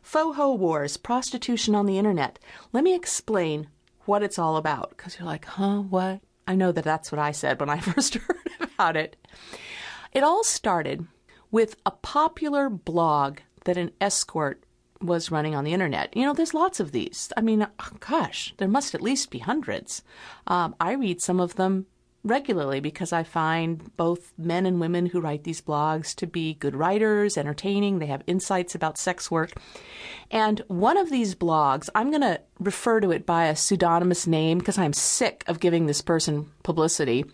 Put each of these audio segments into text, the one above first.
Faux Ho Wars, Prostitution on the Internet. Let me explain what it's all about because you're like, huh, what? I know that that's what I said when I first heard about it. It all started with a popular blog that an escort was running on the internet. You know, there's lots of these. I mean, gosh, there must at least be hundreds. Um, I read some of them regularly because I find both men and women who write these blogs to be good writers, entertaining, they have insights about sex work. And one of these blogs, I'm going to refer to it by a pseudonymous name because I'm sick of giving this person publicity.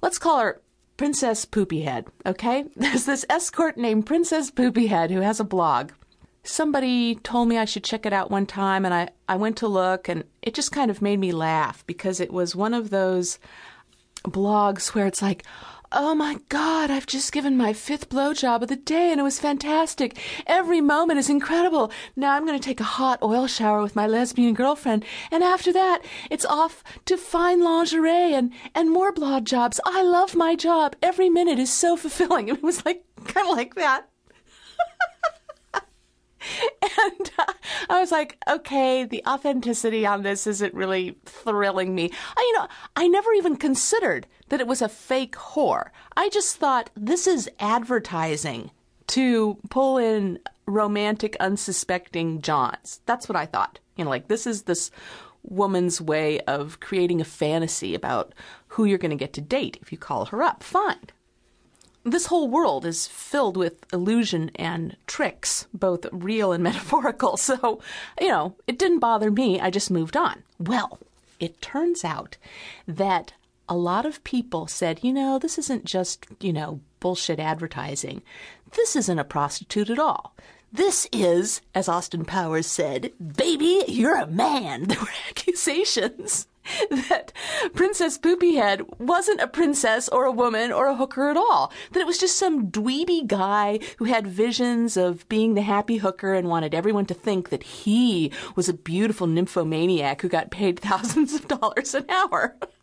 Let's call her Princess Poopyhead, okay? There's this escort named Princess Poopyhead who has a blog. Somebody told me I should check it out one time, and I, I went to look, and it just kind of made me laugh because it was one of those blogs where it's like, Oh my God, I've just given my fifth blowjob of the day and it was fantastic. Every moment is incredible. Now I'm going to take a hot oil shower with my lesbian girlfriend. And after that, it's off to fine lingerie and, and more blowjobs. I love my job. Every minute is so fulfilling. It was like, kind of like that. and uh, I was like, okay, the authenticity on this isn't really thrilling me. I, you know, I never even considered that it was a fake whore. I just thought this is advertising to pull in romantic, unsuspecting Johns. That's what I thought. You know, like this is this woman's way of creating a fantasy about who you're going to get to date if you call her up. Fine this whole world is filled with illusion and tricks, both real and metaphorical. So, you know, it didn't bother me. I just moved on. Well, it turns out that a lot of people said, you know, this isn't just, you know, bullshit advertising. This isn't a prostitute at all. This is, as Austin Powers said, baby, you're a man. There were accusations that Princess Poopyhead wasn't a princess or a woman or a hooker at all. That it was just some dweeby guy who had visions of being the happy hooker and wanted everyone to think that he was a beautiful nymphomaniac who got paid thousands of dollars an hour.